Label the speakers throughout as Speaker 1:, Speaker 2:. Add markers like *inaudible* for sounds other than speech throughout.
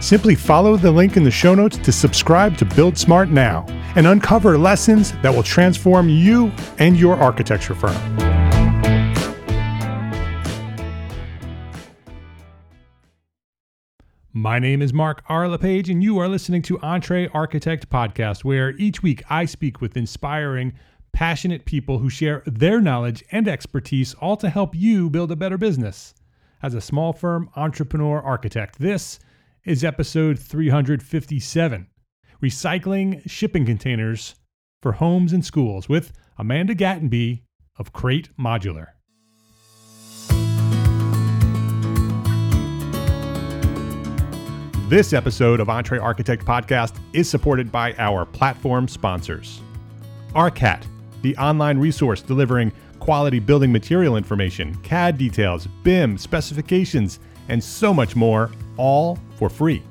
Speaker 1: Simply follow the link in the show notes to subscribe to Build Smart now and uncover lessons that will transform you and your architecture firm. My name is Mark R. LePage, and you are listening to EntreArchitect Podcast, where each week I speak with inspiring, passionate people who share their knowledge and expertise, all to help you build a better business. As a small firm entrepreneur architect, this is episode 357 Recycling Shipping Containers for Homes and Schools with Amanda Gattenby of Crate Modular. This episode of EntreArchitect Podcast is supported by our platform sponsors. ARCAT, the online resource delivering quality building material information, CAD details, BIM, specifications, and so much more, all for free.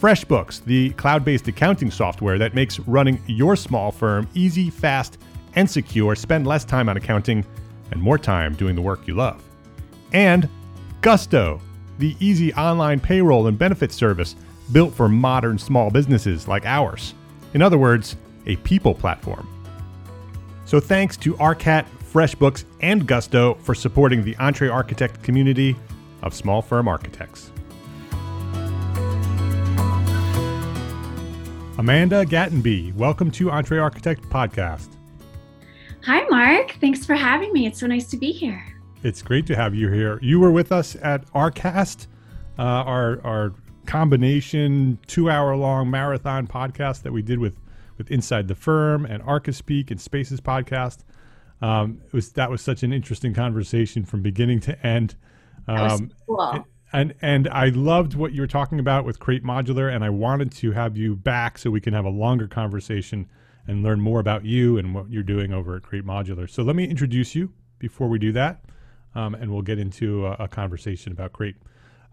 Speaker 1: FreshBooks, the cloud based accounting software that makes running your small firm easy, fast, and secure. Spend less time on accounting and more time doing the work you love. And Gusto, the easy online payroll and benefits service built for modern small businesses like ours. In other words, a people platform. So thanks to ARCAT, FreshBooks, and Gusto for supporting the EntreArchitect community of small firm architects. Amanda Gattenby, welcome to EntreArchitect Podcast.
Speaker 2: Hi, Mark. Thanks for having me. It's so nice to be here.
Speaker 1: It's great to have you here. You were with us at ARCAST, uh, our our combination two hour long marathon podcast that we did with with Inside the Firm and Archispeak and Spaces podcast. Um, it was that was such an interesting conversation from beginning to end.
Speaker 2: Um, cool
Speaker 1: and and I loved what you were talking about with Crate Modular, and I wanted to have you back so we can have a longer conversation and learn more about you and what you're doing over at Crate Modular. So let me introduce you before we do that, um, and we'll get into a, a, conversation about Crate.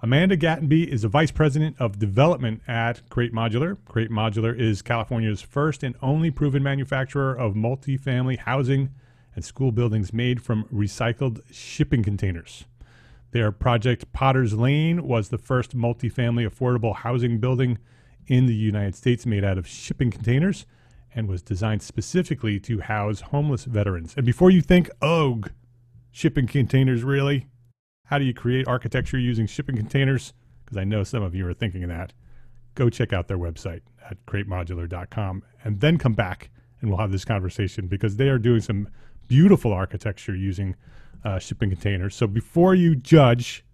Speaker 1: Amanda Gattenby is the Vice President of Development at Crate Modular. Crate Modular is California's first and only proven manufacturer of multifamily housing and school buildings made from recycled shipping containers. Their project Potter's Lane was the first multifamily affordable housing building in the United States made out of shipping containers and was designed specifically to house homeless veterans. And before you think, oh, shipping containers, really? How do you create architecture using shipping containers? Because I know some of you are thinking that. Go check out their website at cratemodular.com and then come back and we'll have this conversation because they are doing some beautiful architecture using uh, shipping containers. So before you judge,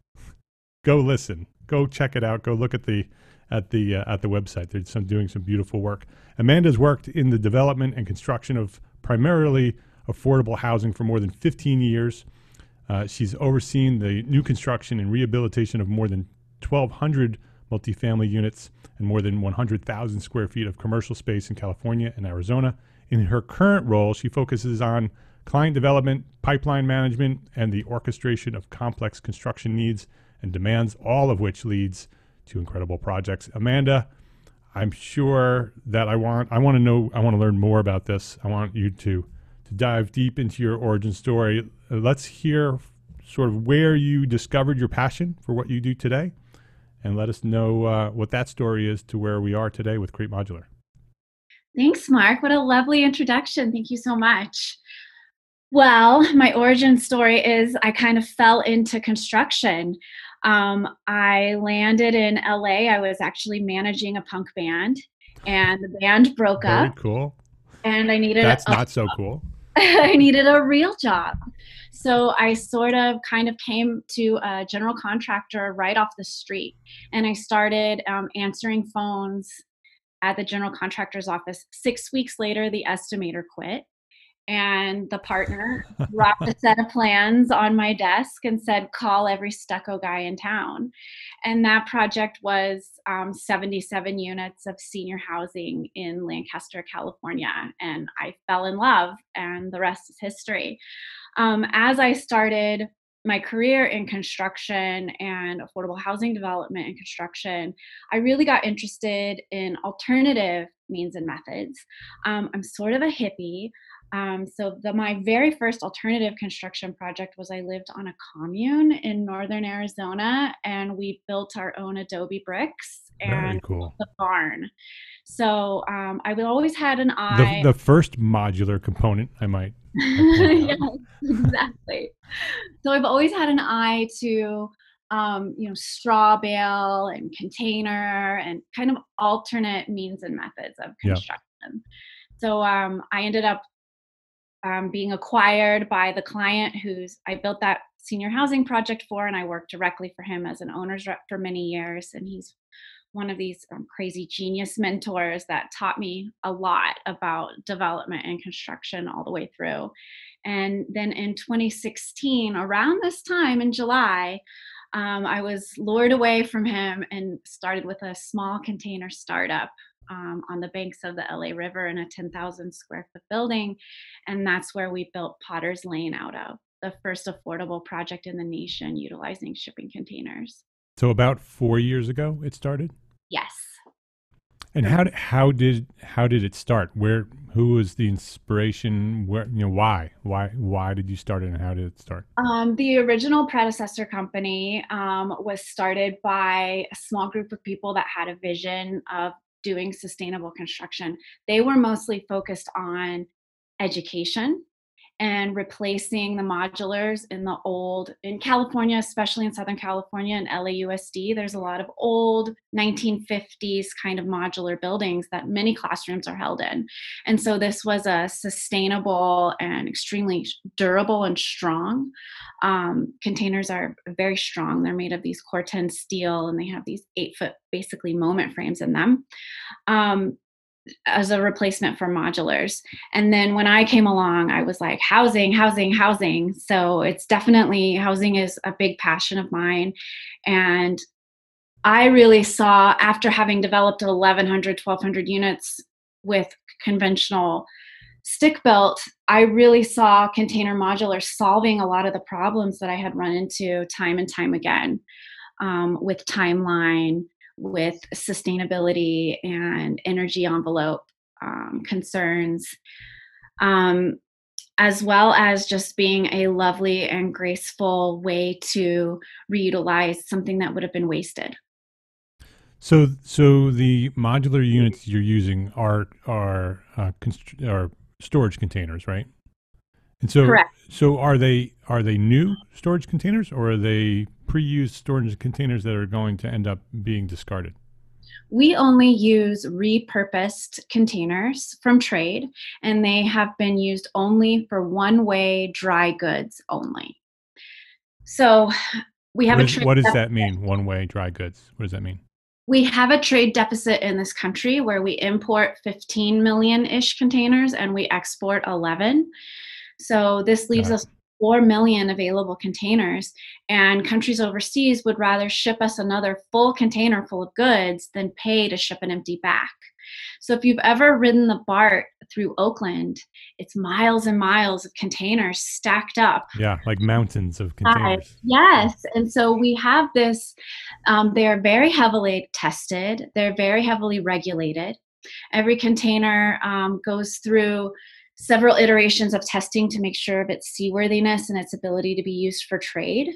Speaker 1: go listen, go check it out, go look at the at the uh, at the website. They're some doing some beautiful work. Amanda's worked in the development and construction of primarily affordable housing for more than 15 years. Uh, she's overseen the new construction and rehabilitation of more than 1,200 multifamily units and more than 100,000 square feet of commercial space in California and Arizona. In her current role, she focuses on client development, pipeline management, and the orchestration of complex construction needs and demands, all of which leads to incredible projects. Amanda, I'm sure that I want I want to know I want to learn more about this. I want you to to dive deep into your origin story. Let's hear sort of where you discovered your passion for what you do today, and let us know uh, what that story is to where we are today with Crate Modular.
Speaker 2: Thanks, Mark. What a lovely introduction. Thank you so much. Well, my origin story is I kind of fell into construction. Um, I landed in LA. I was actually managing a punk band, and the band broke
Speaker 1: Very
Speaker 2: up.
Speaker 1: cool.
Speaker 2: And I needed
Speaker 1: That's
Speaker 2: a,
Speaker 1: not so cool. *laughs*
Speaker 2: I needed a real job. So I sort of kind of came to a general contractor right off the street, and I started um, answering phones at the general contractor's office. Six weeks later, the estimator quit and the partner dropped a set of plans on my desk and said call every stucco guy in town and that project was um, 77 units of senior housing in lancaster california and i fell in love and the rest is history um, as i started my career in construction and affordable housing development and construction, I really got interested in alternative means and methods. Um, I'm sort of a hippie. Um, so the, my very first alternative construction project was I lived on a commune in northern Arizona, and we built our own adobe bricks and
Speaker 1: cool.
Speaker 2: the barn. So um, I've always had an eye.
Speaker 1: The, the first modular component, I might. *laughs*
Speaker 2: yes, exactly. So I've always had an eye to, um, you know, straw bale and container and kind of alternate means and methods of construction. So um, I ended up um, being acquired by the client who's I built that senior housing project for, and I worked directly for him as an owner's rep for many years. And he's one of these um, crazy genius mentors that taught me a lot about development and construction all the way through. And then in 2016, around this time in July, um, I was lured away from him and started with a small container startup um, on the banks of the LA River in a 10,000 square foot building. And that's where we built Potter's Lane out of, the first affordable project in the nation utilizing shipping containers.
Speaker 1: So about four years ago, it started.
Speaker 2: Yes.
Speaker 1: And how did, how did how did it start? Where who was the inspiration? Where you know why why why did you start it and how did it start?
Speaker 2: Um, the original predecessor company um, was started by a small group of people that had a vision of doing sustainable construction. They were mostly focused on education and replacing the modulars in the old in California, especially in Southern California and LAUSD. There's a lot of old 1950s kind of modular buildings that many classrooms are held in. And so this was a sustainable and extremely durable and strong. Um, containers are very strong. They're made of these Corten steel and they have these eight foot basically moment frames in them. Um, as a replacement for modulars. And then when I came along, I was like, housing, housing, housing. So it's definitely housing is a big passion of mine. And I really saw after having developed 1,100, 1,200 units with conventional stick built, I really saw container modular solving a lot of the problems that I had run into time and time again um, with timeline, with sustainability and energy envelope um, concerns, um, as well as just being a lovely and graceful way to reutilize something that would have been wasted.
Speaker 1: So so the modular units you're using are are uh, const- are storage containers, right? And so
Speaker 2: Correct.
Speaker 1: so are they are they new storage containers or are they pre-used storage containers that are going to end up being discarded?
Speaker 2: We only use repurposed containers from trade, and they have been used only for one way dry goods only. So we have
Speaker 1: What
Speaker 2: a trade
Speaker 1: what does
Speaker 2: deficit.
Speaker 1: that mean? One way dry goods. What does that mean?
Speaker 2: We have a trade deficit in this country where we import 15 million ish containers and we export 11. So this leaves us 4 million available containers, and countries overseas would rather ship us another full container full of goods than pay to ship an empty back. So if you've ever ridden the BART through Oakland, it's miles and miles of containers stacked up.
Speaker 1: Yeah, like mountains of containers. Uh,
Speaker 2: yes. And so we have this, um, they are very heavily tested, they're very heavily regulated. Every container um, goes through several iterations of testing to make sure of its seaworthiness and its ability to be used for trade.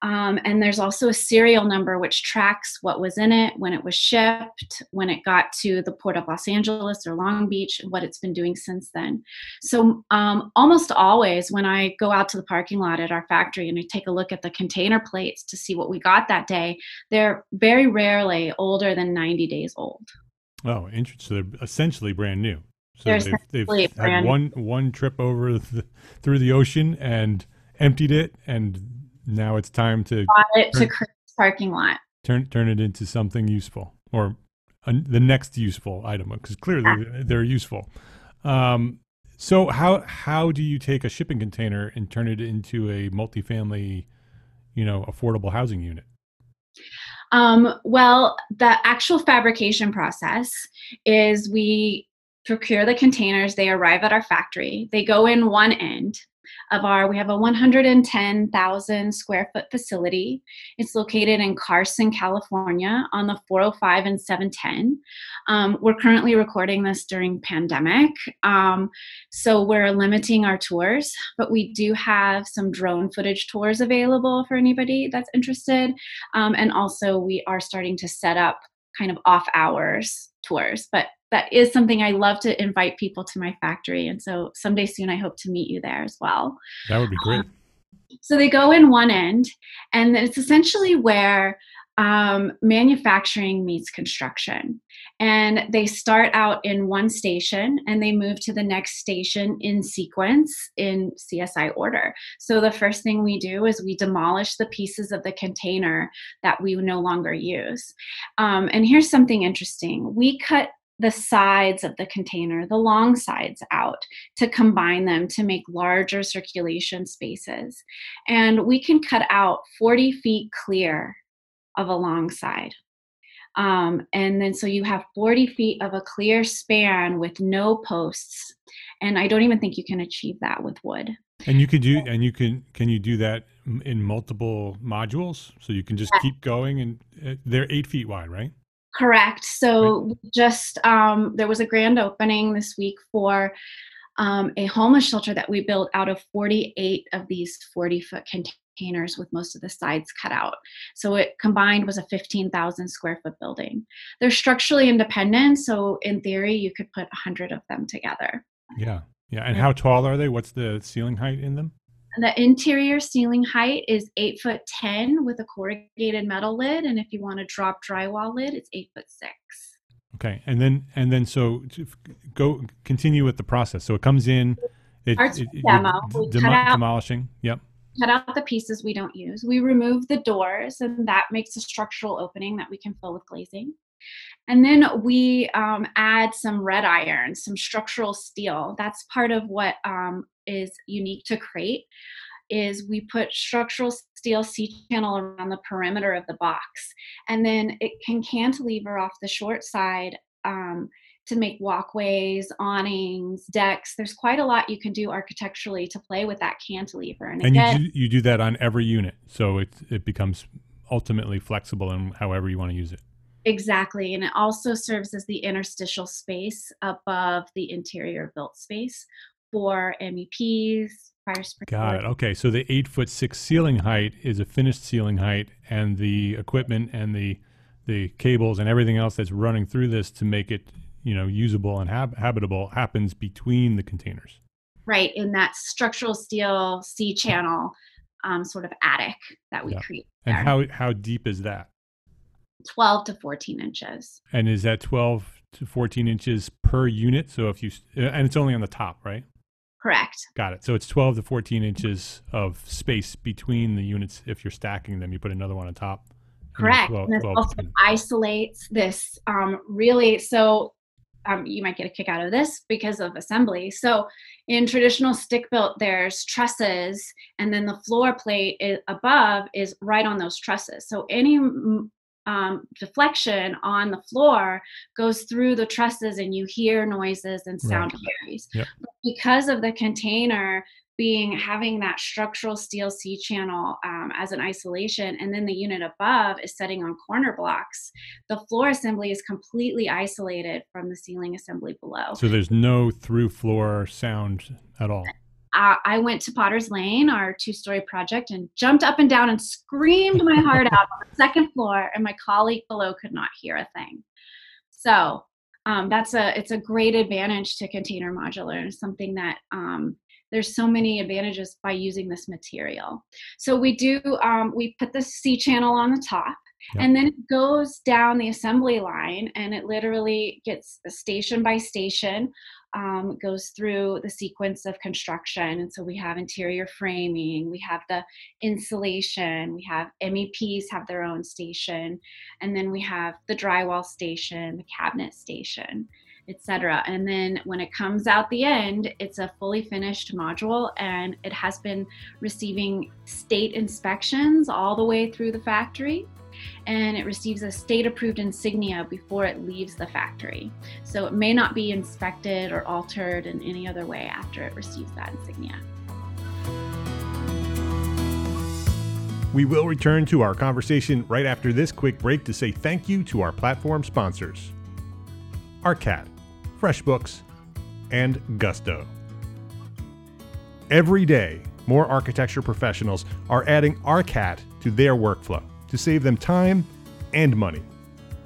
Speaker 2: Um, and there's also a serial number which tracks what was in it, when it was shipped, when it got to the port of Los Angeles or Long Beach, and what it's been doing since then. So, um, almost always when I go out to the parking lot at our factory and I take a look at the container plates to see what we got that day, they're very rarely older than 90 days old.
Speaker 1: Oh, interesting. So they're essentially brand new. So they've, they've had one one trip over the, through the ocean and emptied it, and now it's time to
Speaker 2: bought it turn, to Chris parking lot.
Speaker 1: Turn turn it into something useful or a, the next useful item because clearly yeah. they're useful. Um, so how how do you take a shipping container and turn it into a multifamily, you know, affordable housing unit?
Speaker 2: Um, well, the actual fabrication process is we procure the containers, they arrive at our factory, they go in one end of our we have a 110,000 square foot facility. It's located in Carson, California on the 405 and 710. Um, we're currently recording this during pandemic. Um, so we're limiting our tours, but we do have some drone footage tours available for anybody that's interested. Um, and also we are starting to set up kind of off hours tours, but that is something I love to invite people to my factory. And so someday soon, I hope to meet you there as well.
Speaker 1: That would be great. Um,
Speaker 2: so they go in one end, and it's essentially where um, manufacturing meets construction. And they start out in one station and they move to the next station in sequence in CSI order. So the first thing we do is we demolish the pieces of the container that we no longer use. Um, and here's something interesting we cut the sides of the container, the long sides out to combine them to make larger circulation spaces. And we can cut out 40 feet clear of a long side. Um, and then so you have 40 feet of a clear span with no posts. And I don't even think you can achieve that with wood.
Speaker 1: And you can do, and you can, can you do that in multiple modules? So you can just yeah. keep going and uh, they're eight feet wide, right?
Speaker 2: Correct. So just um, there was a grand opening this week for um, a homeless shelter that we built out of 48 of these 40 foot containers with most of the sides cut out. So it combined was a 15,000 square foot building. They're structurally independent, so in theory, you could put 100 of them together.
Speaker 1: Yeah. Yeah. And how tall are they? What's the ceiling height in them?
Speaker 2: The interior ceiling height is eight foot ten with a corrugated metal lid, and if you want a drop drywall lid, it's eight foot six.
Speaker 1: Okay, and then and then so go continue with the process. So it comes in. It,
Speaker 2: it, it demo.
Speaker 1: Demo, out, demolishing. Yep.
Speaker 2: Cut out the pieces we don't use. We remove the doors, and that makes a structural opening that we can fill with glazing. And then we um, add some red iron, some structural steel. That's part of what um, is unique to Crate is we put structural steel C-channel around the perimeter of the box. And then it can cantilever off the short side um, to make walkways, awnings, decks. There's quite a lot you can do architecturally to play with that cantilever.
Speaker 1: And, and again, you, do, you do that on every unit. So it, it becomes ultimately flexible in however you want to use it.
Speaker 2: Exactly. And it also serves as the interstitial space above the interior built space for MEPs, fire sprinklers.
Speaker 1: Got it. Okay. So the eight foot six ceiling height is a finished ceiling height, and the equipment and the the cables and everything else that's running through this to make it you know usable and hab- habitable happens between the containers.
Speaker 2: Right in that structural steel C channel um, sort of attic that we yeah. create.
Speaker 1: And how how deep is that?
Speaker 2: 12 to 14 inches.
Speaker 1: And is that 12 to 14 inches per unit? So if you, and it's only on the top, right?
Speaker 2: Correct.
Speaker 1: Got it. So it's 12 to 14 inches of space between the units. If you're stacking them, you put another one on top.
Speaker 2: Correct. 12, and this also isolates this um, really. So um, you might get a kick out of this because of assembly. So in traditional stick built, there's trusses, and then the floor plate is, above is right on those trusses. So any um, deflection on the floor goes through the trusses, and you hear noises and sound right. carries. Yep. Because of the container being having that structural steel C channel um, as an isolation, and then the unit above is setting on corner blocks. The floor assembly is completely isolated from the ceiling assembly below.
Speaker 1: So there's no through floor sound at all.
Speaker 2: Uh, I went to Potter's Lane, our two story project, and jumped up and down and screamed my heart out on the second floor, and my colleague below could not hear a thing. So um, that's a it's a great advantage to container modular and something that um, there's so many advantages by using this material. So we do, um, we put the C channel on the top Yep. and then it goes down the assembly line and it literally gets station by station um, goes through the sequence of construction and so we have interior framing we have the insulation we have meps have their own station and then we have the drywall station the cabinet station etc. And then when it comes out the end, it's a fully finished module and it has been receiving state inspections all the way through the factory. And it receives a state approved insignia before it leaves the factory. So it may not be inspected or altered in any other way after it receives that insignia.
Speaker 1: We will return to our conversation right after this quick break to say thank you to our platform sponsors. ARCAT, FreshBooks, and Gusto. Every day, more architecture professionals are adding ARCAT to their workflow to save them time and money.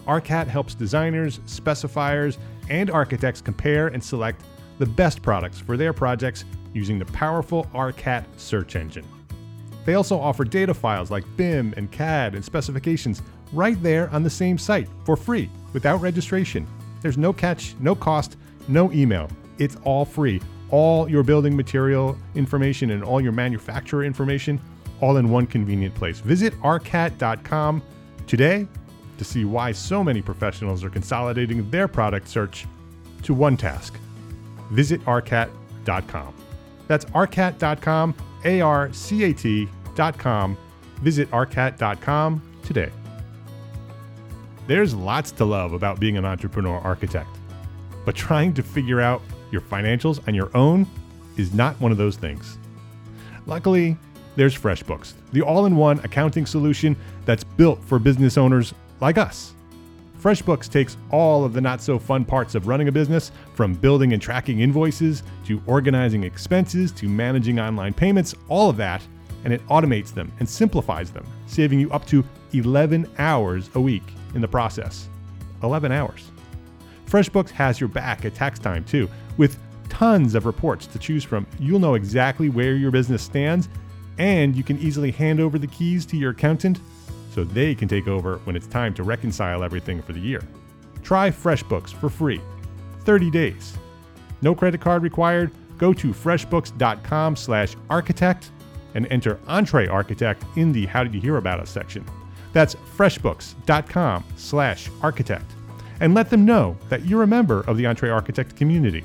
Speaker 1: ARCAT helps designers, specifiers, and architects compare and select the best products for their projects using the powerful ARCAT search engine. They also offer data files like BIM and CAD and specifications right there on the same site for free without registration there's no catch, no cost, no email. It's all free. All your building material information and all your manufacturer information, all in one convenient place. Visit arcat.com today to see why so many professionals are consolidating their product search to one task. Visit arcat.com. That's arcat.com, A R C A T.com. Visit arcat.com today. There's lots to love about being an entrepreneur architect, but trying to figure out your financials on your own is not one of those things. Luckily, there's FreshBooks, the all in one accounting solution that's built for business owners like us. FreshBooks takes all of the not so fun parts of running a business, from building and tracking invoices to organizing expenses to managing online payments, all of that, and it automates them and simplifies them, saving you up to 11 hours a week in the process 11 hours. FreshBooks has your back at tax time too, with tons of reports to choose from. You'll know exactly where your business stands, and you can easily hand over the keys to your accountant so they can take over when it's time to reconcile everything for the year. Try FreshBooks for free 30 days. No credit card required. Go to freshbooks.com/architect and enter EntreArchitect in the How Did You Hear About Us section. That's freshbooks.com slash architect. And let them know that you're a member of the EntreArchitect community.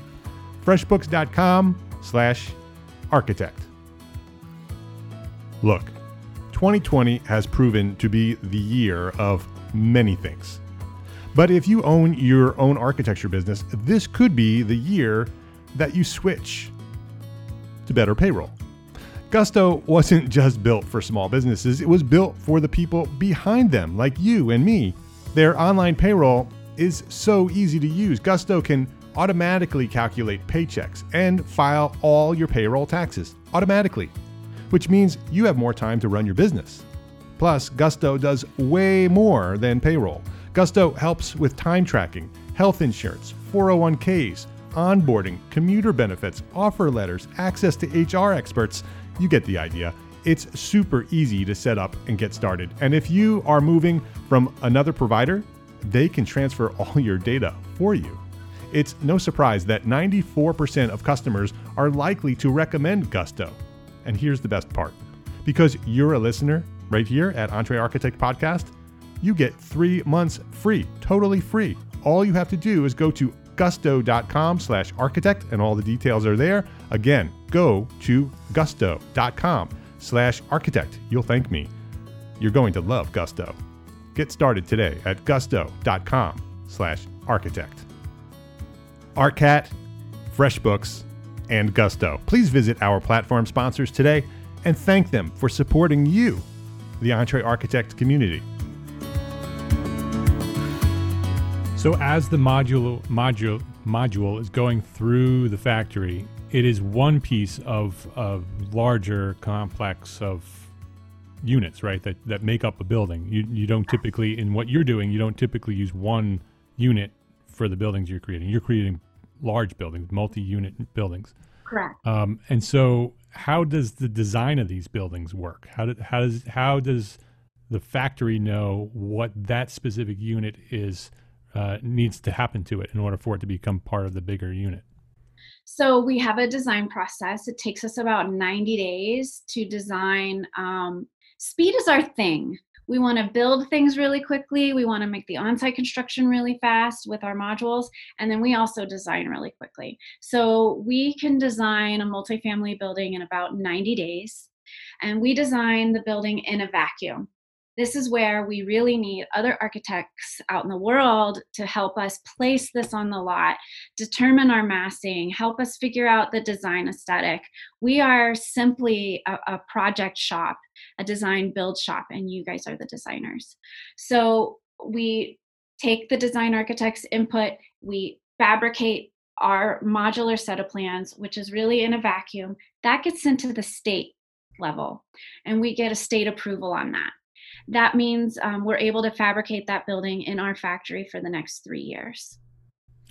Speaker 1: freshbooks.com slash architect. Look, 2020 has proven to be the year of many things. But if you own your own architecture business, this could be the year that you switch to better payroll. Gusto wasn't *laughs* just built for small businesses, it was built for the people behind them, like you and me. Their online payroll is so easy to use. Gusto can automatically calculate paychecks and file all your payroll taxes automatically, which means you have more time to run your business. Plus, Gusto does way more than payroll. Gusto helps with time tracking, health insurance, 401ks, onboarding, commuter benefits, offer letters, access to HR experts, you get the idea. It's super easy to set up and get started. And if you are moving from another provider, they can transfer *laughs* all your data for you. It's no surprise that 94% of customers are likely to recommend Gusto. And here's the best part because you're a listener right here at EntreArchitect Podcast, you get three months free, totally free. All you have to do is go to gusto.com slash architect, and all the details are there. Again, go to gusto.com slash architect. You'll thank me. You're going to love Gusto. Get started today at gusto.com slash architect. ARCAT, FreshBooks, and Gusto. Please visit our platform sponsors today and thank them for supporting you, the EntreArchitect community. So as the module module module is going through the factory, it is one piece of a larger complex of units, right? That that make up a building. You you don't typically in what you're doing, you don't typically use one unit for the buildings you're creating. You're creating large buildings, multi-unit buildings.
Speaker 2: Correct.
Speaker 1: Um, and so, how does the design of these buildings work? How, do, how does how does the factory know what that specific unit is uh, needs to happen to it in order for it to become part of the bigger unit?
Speaker 2: So we have a design process. It takes us about 90 days to design. Um, speed is our thing we want to build things really quickly. We want to make the on site construction really fast with our modules. And then we also design really quickly. So we can design a multifamily building in about 90 days. And we design the building in a vacuum. This is where we really need other architects out in the world to help us place this on the lot, determine our massing, help us figure out the design aesthetic. We are simply a, a project shop, a design build shop, and you guys are the designers. So we take the design architect's input, we fabricate our modular set of plans, which is really in a vacuum, that gets into the state level, and we get a state approval on that that means um, we're able to fabricate that building in our factory for the next three years.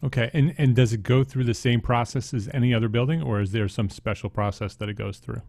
Speaker 1: Okay, and and does it go through the same process as any other building, or is there some special process that it goes through?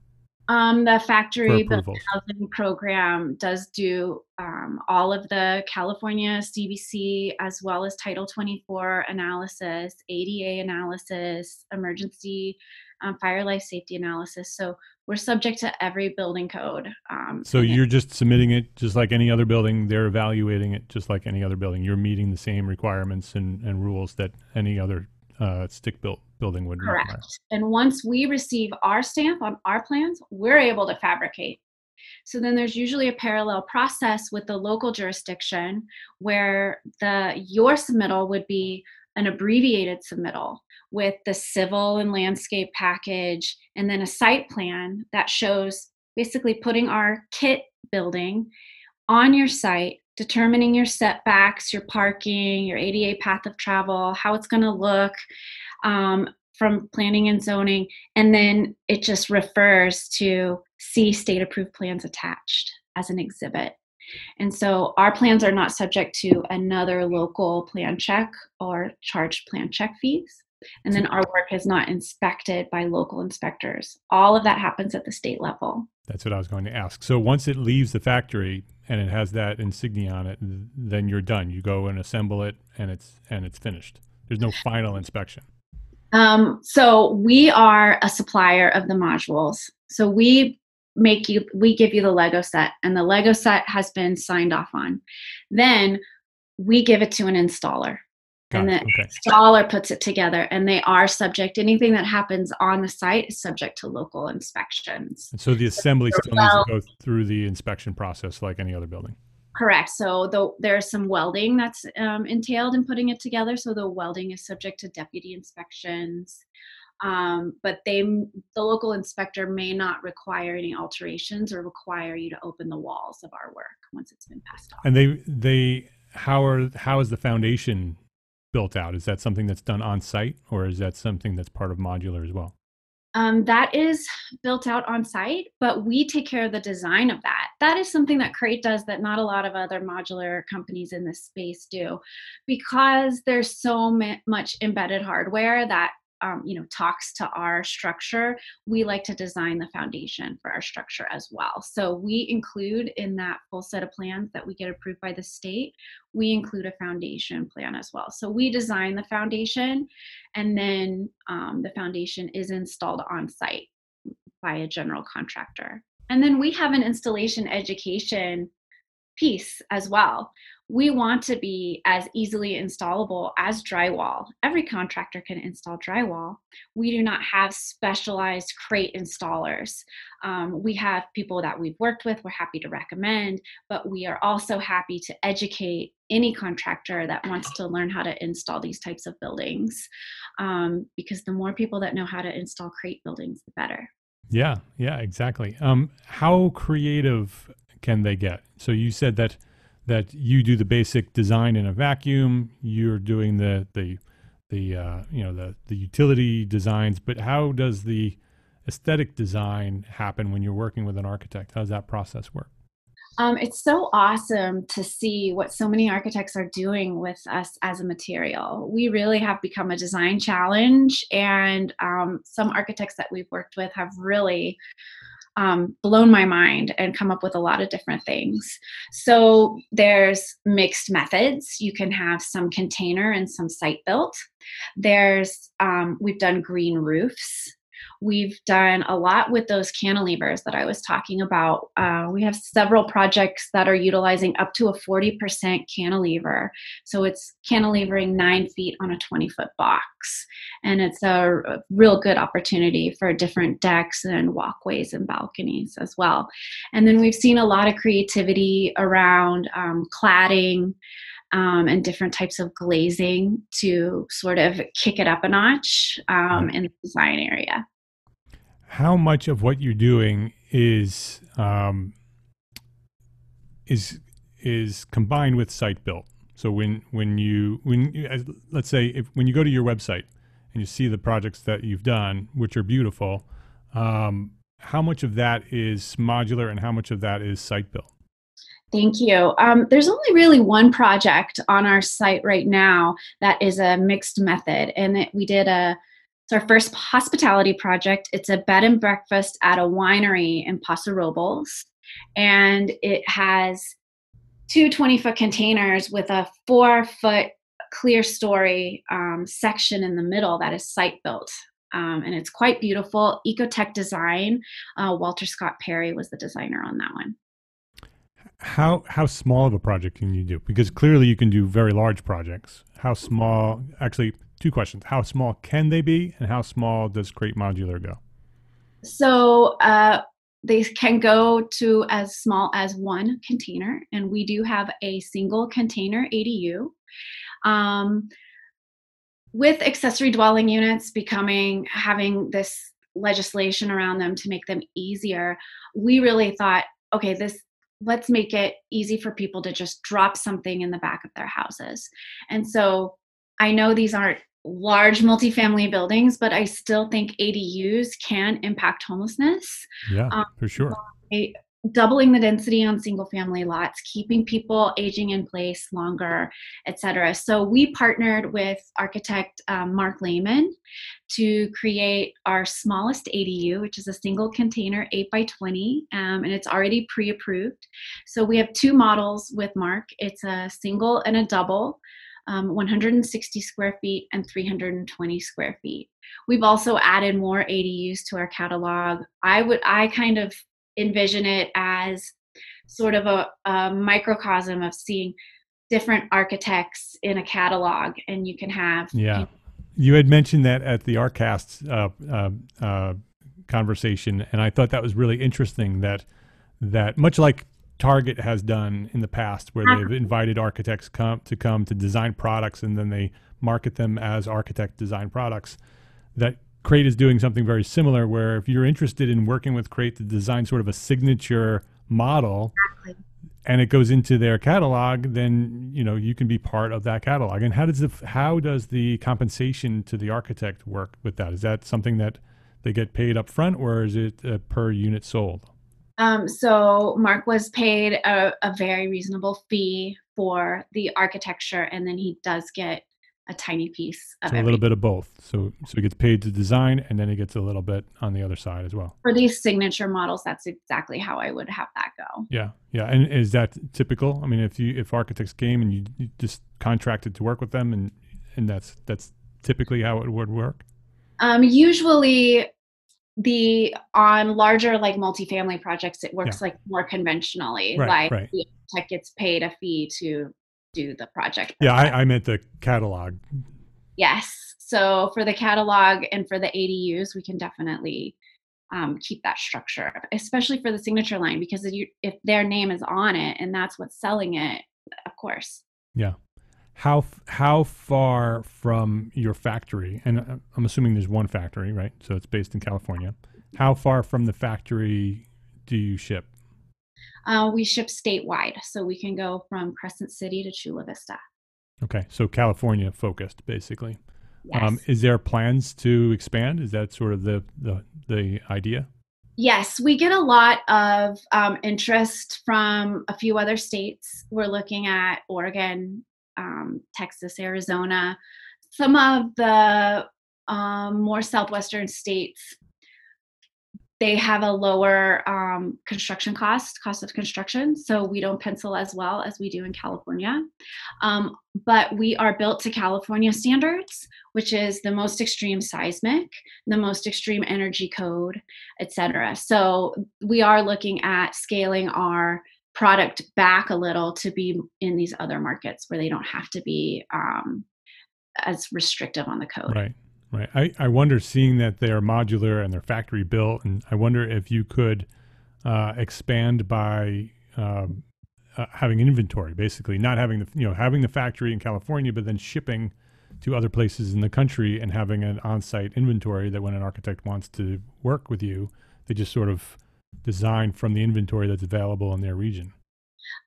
Speaker 2: Um, the factory housing program does do um, all of the California CBC as well as Title 24 analysis, ADA analysis, emergency um, fire life safety analysis. So we're subject to every building code. Um,
Speaker 1: so you're just submitting it just like any other building. They're evaluating it just like any other building. You're meeting the same requirements and, and rules that any other uh, stick built building would
Speaker 2: correct.
Speaker 1: Require.
Speaker 2: And once we receive our stamp on our plans, we're able to fabricate. So then there's usually a parallel process with the local jurisdiction where the your submittal would be an abbreviated submittal with the civil and landscape package and then a site plan that shows basically putting our kit building on your site determining your setbacks your parking your ada path of travel how it's going to look um, from planning and zoning and then it just refers to see state approved plans attached as an exhibit and so our plans are not subject to another local plan check or charged plan check fees. And then our work is not inspected by local inspectors. All of that happens at the state level.
Speaker 1: That's what I was going to ask. So once it leaves the factory and it has that insignia on it, then you're done. You go and assemble it and it's and it's finished. There's no final inspection.
Speaker 2: Um, so we are a supplier of the modules. So we make you we give you the lego set and the lego set has been signed off on. Then we give it to an installer Got and the okay. installer puts it together and they are subject anything that happens on the site is subject to local inspections.
Speaker 1: And so the assembly still well, needs to go through the inspection process like any other building.
Speaker 2: Correct so the, there's some welding that's um, entailed in putting it together so the welding is subject to deputy inspections um, but they the local inspector may not require any alterations or require you to open the walls of our work once it's been passed off.
Speaker 1: And they they how are how is the foundation built out? Is that something that's done on site or is that something that's part of modular as well?
Speaker 2: Um, that is built out on site, but we take care of the design of that. That is something that Crate does that not a lot of other modular companies in this space do because there's so much embedded hardware that um, you know talks to our structure we like to design the foundation for our structure as well. So we include in that full set of plans that we get approved by the state we include a foundation plan as well. So we design the foundation and then um, the foundation is installed on site by a general contractor. And then we have an installation education piece as well we want to be as easily installable as drywall. Every contractor can install drywall. We do not have specialized crate installers. Um, we have people that we've worked with, we're happy to recommend, but we are also happy to educate any contractor that wants to learn how to install these types of buildings. Um, because the more people that know how to install crate buildings, the better.
Speaker 1: Yeah, yeah, exactly. Um, how creative can they get? So you said that that you do the basic design in a vacuum. You're doing the the the uh, you know the the utility designs, but how does the aesthetic design happen when you're working with an architect? How does that process work?
Speaker 2: Um, it's so awesome to see what so many architects are doing with us as a material. We really have become a design challenge, and um, some architects that we've worked with have really um, blown my mind and come up with a lot of different things. So there's mixed methods. You can have some container and some site built. There's um, we've done green roofs. We've done a lot with those cantilevers that I was talking about. Uh, we have several projects that are utilizing up to a 40% cantilever. So it's cantilevering nine feet on a 20 foot box. And it's a, real good opportunity for different decks and walkways and balconies as well. And then we've seen a lot of creativity around um, cladding. Um, and different types of glazing to sort of kick it up a notch um, in the design area
Speaker 1: how much of what you're doing is um, is is combined with site built. So when when you when you, let's say if when you go to your website and you see the projects that you've done, which are beautiful, um, how much of that is modular and how much of that is site built?
Speaker 2: Thank you. Um, there's only really one project on our site right now that is a mixed method, and we did a it's our first hospitality project. It's a bed and breakfast at a winery in Paso Robles. And it has two 20 foot containers with a four foot clerestory um, section in the middle that is site built. Um, and it's quite beautiful. Ecotech design. Uh, Walter Scott Perry was the designer on that one.
Speaker 1: How how small of a project can you do? Because clearly you can do very large projects. How small? Actually, two questions. How small can they be, and how small does Crate Modular go?
Speaker 2: So uh, they can go to as small as one container, and we do have a single container ADU. Um, with accessory dwelling units becoming having this legislation around them to make them easier, we really thought, okay, this let's make it easy for people to just drop something in the back of their houses. And so I know these aren't large multifamily buildings, but I still think ADUs can impact homelessness.
Speaker 1: Yeah, um, for sure.
Speaker 2: doubling the density on single family lots, keeping people aging in place longer, etc. So we partnered with architect um, Mark Lehman to create our smallest ADU, which is a single container 8 by 20, um, and it's already pre-approved. So we have two models with Mark. It's a single and a double um, 160 square feet and 320 square feet. We've also added more ADUs to our catalog. I would, I kind of envision it as sort of a, a microcosm of seeing different architects in a catalog, and you can have.
Speaker 1: Yeah, you, know, you had mentioned that at the Artcast uh, uh, uh, conversation, and I thought that was really interesting. That that much like Target has done in the past, where they've invited architects come to come to design products, and then they market them as architect design products. That Crate is doing something very similar, where if you're interested in working with Crate to design sort of a signature model, exactly. and it goes into their catalog, then you know you can be part of that catalog. And how does the how does the compensation to the architect work with that? Is that something that they get paid up front, or is it uh, per unit sold?
Speaker 2: Um, so Mark was paid a, a, very reasonable fee for the architecture, and then he does get a tiny piece of
Speaker 1: so a little bit of both. So so he gets paid to design, and then he gets a little bit on the other side as well.
Speaker 2: For these signature models, that's exactly how I would have that go.
Speaker 1: Yeah, yeah. And is that typical? I mean, if you if architects came and you, you just contracted to work with them, and and that's that's typically how it would work.
Speaker 2: Um, usually the on larger like multifamily projects it works yeah. like more conventionally
Speaker 1: right,
Speaker 2: like
Speaker 1: right.
Speaker 2: the architect gets paid a fee to do the project.
Speaker 1: Yeah, I, I meant the catalog.
Speaker 2: Yes. So for the catalog and for the ADUs, we can definitely um, keep that structure, especially for the signature line, because if, you, if their name is on it and that's what's selling it, of course.
Speaker 1: Yeah. How how far from your factory? And uh, I'm assuming there's one factory, right? So it's based in California. How far from the factory do you ship?
Speaker 2: Uh, we ship statewide, so we can go from Crescent City to Chula Vista.
Speaker 1: Okay, so California focused, basically.
Speaker 2: Yes.
Speaker 1: Um, is there plans to expand? Is that sort of the the, the idea?
Speaker 2: Yes, we get a lot of um, interest from a few other states. We're looking at Oregon, um, Texas, Arizona, some of the um, more southwestern states they have a lower um, construction cost, cost of construction. So we don't pencil as well as we do in California. Um, but we are built to California standards, which is the most extreme seismic, the most extreme energy code, et cetera. So we are looking at scaling our product back a little to be in these other markets where they don't have to be um, as restrictive on the code.
Speaker 1: Right. Right. I, I wonder, seeing that they're modular and they're factory built, and I wonder if you could uh, expand by um, uh, having inventory, basically not having the you know having the factory in California, but then shipping to other places in the country and having an on-site inventory that when an architect wants to work with you, they just sort of design from the inventory that's available in their region.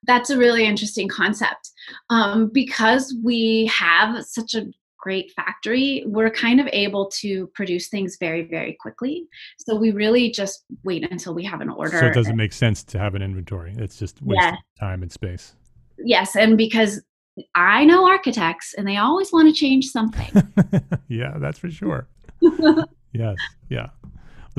Speaker 2: That's a really interesting concept um, because we have such a great factory, we're kind of able to produce things very, very quickly. So we really just wait until we have an order.
Speaker 1: So it doesn't make sense to have an inventory. It's just waste yeah. time and space.
Speaker 2: Yes, and because I know architects and they always want to change something. *laughs*
Speaker 1: yeah, that's for sure. *laughs* yes, yeah.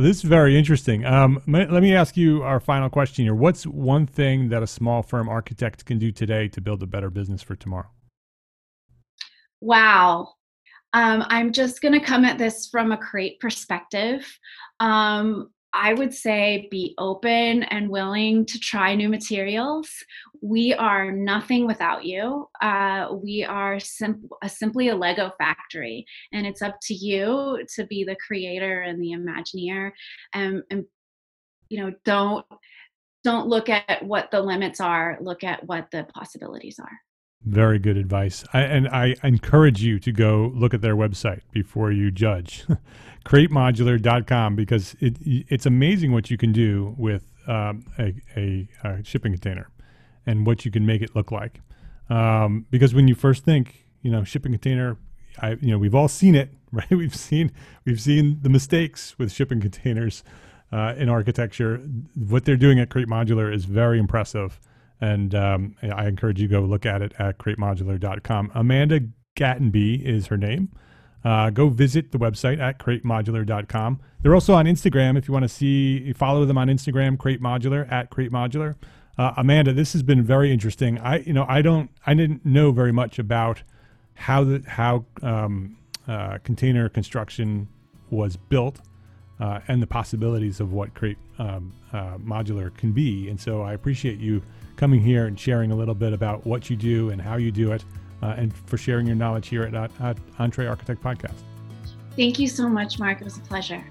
Speaker 1: This is very interesting. Um, let me ask you our final question here. What's one thing that a small firm architect can do today to build a better business for tomorrow?
Speaker 2: Wow. Um, I'm just going to come at this from a create perspective. Um, I would say be open and willing to try new materials. We are nothing without you. Uh, we are sim- a, simply a Lego factory, and it's up to you to be the creator and the Imagineer. And, and you know, don't don't look at what the limits are. Look at what the possibilities are.
Speaker 1: Very good advice. I, and I encourage you to go look at their website before you judge. *laughs* CrateModular.com because it, it's amazing what you can do with um, a, a, a, shipping container and what you can make it look like. Um, because when you first think, you know, shipping container, I, you know, we've all seen it, *laughs* right? We've seen we've seen the mistakes with shipping containers uh, in architecture. What they're doing at Crate Modular is very impressive and um, I encourage you to go look at it at cratemodular.com. Amanda Gattenby is her name. Uh, go visit the website at cratemodular.com. They're also on Instagram if you want to see, follow them on Instagram, Crate Modular at Crate Modular. Uh, Amanda, this has been very interesting. I, you know, I don't, I didn't know very much about how the how um, uh, container construction was built uh, and the possibilities of what Crate um, uh, Modular can be. And so I appreciate you coming here and sharing a little bit about what you do and how you do it, uh, and for sharing your knowledge here at, at EntreArchitect Podcast.
Speaker 2: Thank you so much, Mark. It was a pleasure.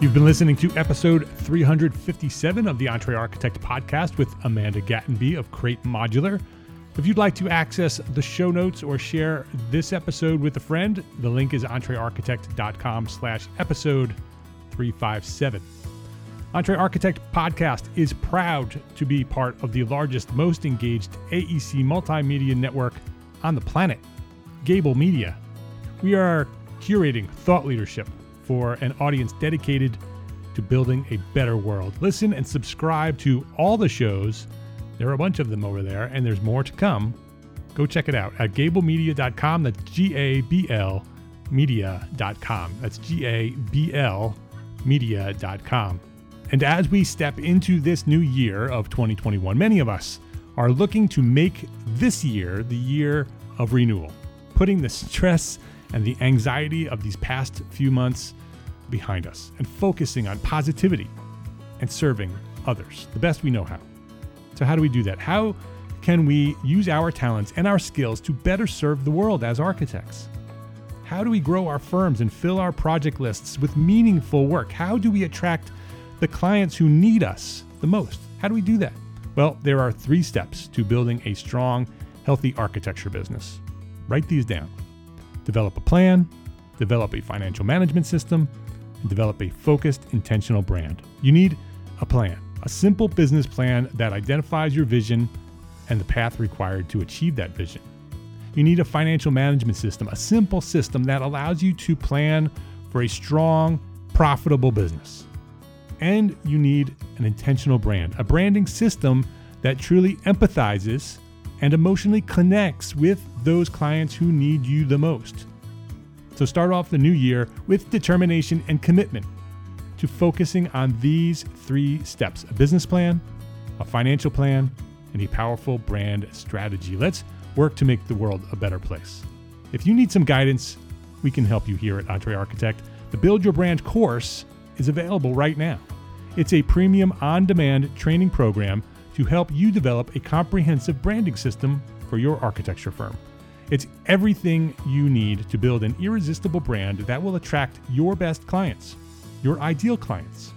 Speaker 1: You've been listening to episode 357 of the EntreArchitect podcast with Amanda Gattenby of Crate Modular. If you'd like to access the show notes or share this episode with a friend, the link is entrearchitect.com slash episode 357. EntreArchitect Podcast is proud to be part of the largest, most engaged AEC multimedia network on the planet, Gable Media. We are curating thought leadership for an audience dedicated to building a better world. Listen and subscribe to all the shows there are a bunch of them over there, and there's more to come. Go check it out at gablemedia.com. That's G A B L media.com. That's G A B L media.com. And as we step into this new year of 2021, many of us are looking to make this year the year of renewal, putting the stress and the anxiety of these past few months behind us and focusing on positivity and serving others the best we know how. So, how do we do that? How can we use our talents and our skills to better serve the world as architects? How do we grow our firms and fill our project lists with meaningful work? How do we attract the clients who need us the most? How do we do that? Well, there are three steps to building a strong, healthy architecture business. Write these down. Develop a plan, develop a financial management system, and develop a focused, intentional brand. You need a plan, a simple business plan that identifies your vision and the path required to achieve that vision. You need a financial management system, a simple system that allows you to plan for a strong, profitable business. And you need an intentional brand, a branding system that truly empathizes and emotionally connects with those clients who need you the most. So start off the new year with determination and commitment to focusing on these three steps a business plan, a financial plan, and a powerful brand strategy. Let's work to make the world a better place. If you need some guidance, we can help you here at EntreArchitect. The Build Your Brand course is available right now. It's a premium on demand training program to help you develop a comprehensive branding system for your architecture firm. It's everything you need to build an irresistible brand that will attract your best clients, your ideal clients.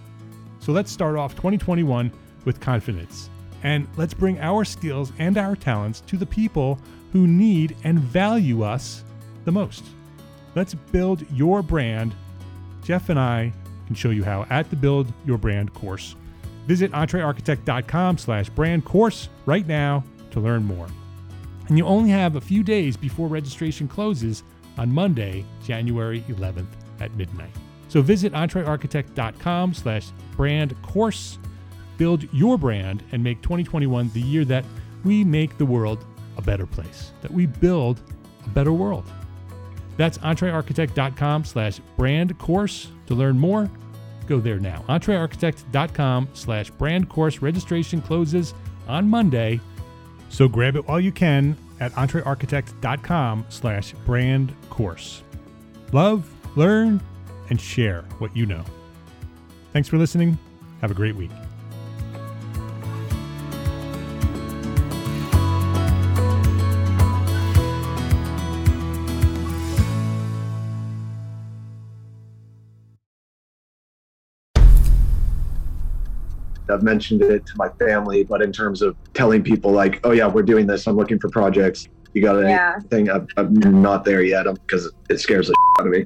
Speaker 1: So let's start off 2021 with confidence and let's bring our skills and our talents to the people who need and value us the most. Let's build your brand. Jeff and I can show you how at the Build Your Brand course. Visit entrearchitect.com slash brand course right now to learn more. And you only have a few days before registration closes on Monday, January 11th at midnight. So visit entrearchitect.com slash brand course build your brand and make 2021 the year that we make the world a better place, that we build a better world. That's entrearchitect.com slash brand course to learn more. Go there now. Entrearchitect.com slash brand course registration closes on Monday. So grab it while you can at entrearchitect.com slash brand course. Love, learn, and share what you know. Thanks for listening. Have a great week.
Speaker 3: I've mentioned it to my family, but in terms of telling people like, oh yeah, we're doing this. I'm looking for projects. You got anything? Yeah. I'm, I'm, not there yet because it scares the out of me.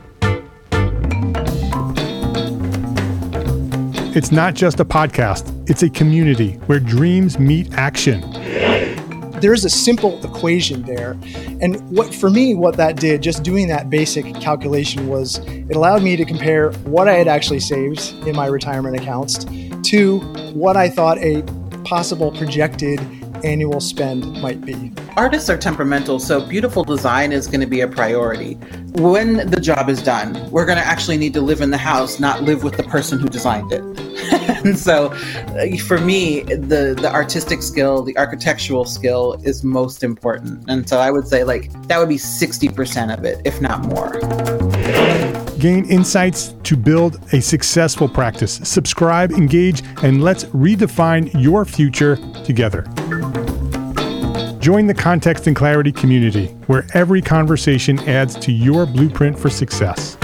Speaker 1: It's not just a podcast, it's a community where dreams meet action.
Speaker 4: There's a simple equation there. And what for me, what that did, just doing that basic calculation was it allowed me to compare what I had actually saved in my retirement accounts to what I thought a possible projected annual spend might be.
Speaker 5: Artists are temperamental, so beautiful design is going to be a priority. When the job is done, we're going to actually need to live in the house, not live with the person who designed it. *laughs* and so uh, for me, the the artistic skill, the architectural skill is most important. And so I would say like that would be 60% of it, if not more.
Speaker 1: Gain insights to build a successful practice. Subscribe, engage, and let's redefine your future together. Join the Context and Clarity community, where every conversation adds to your blueprint for success.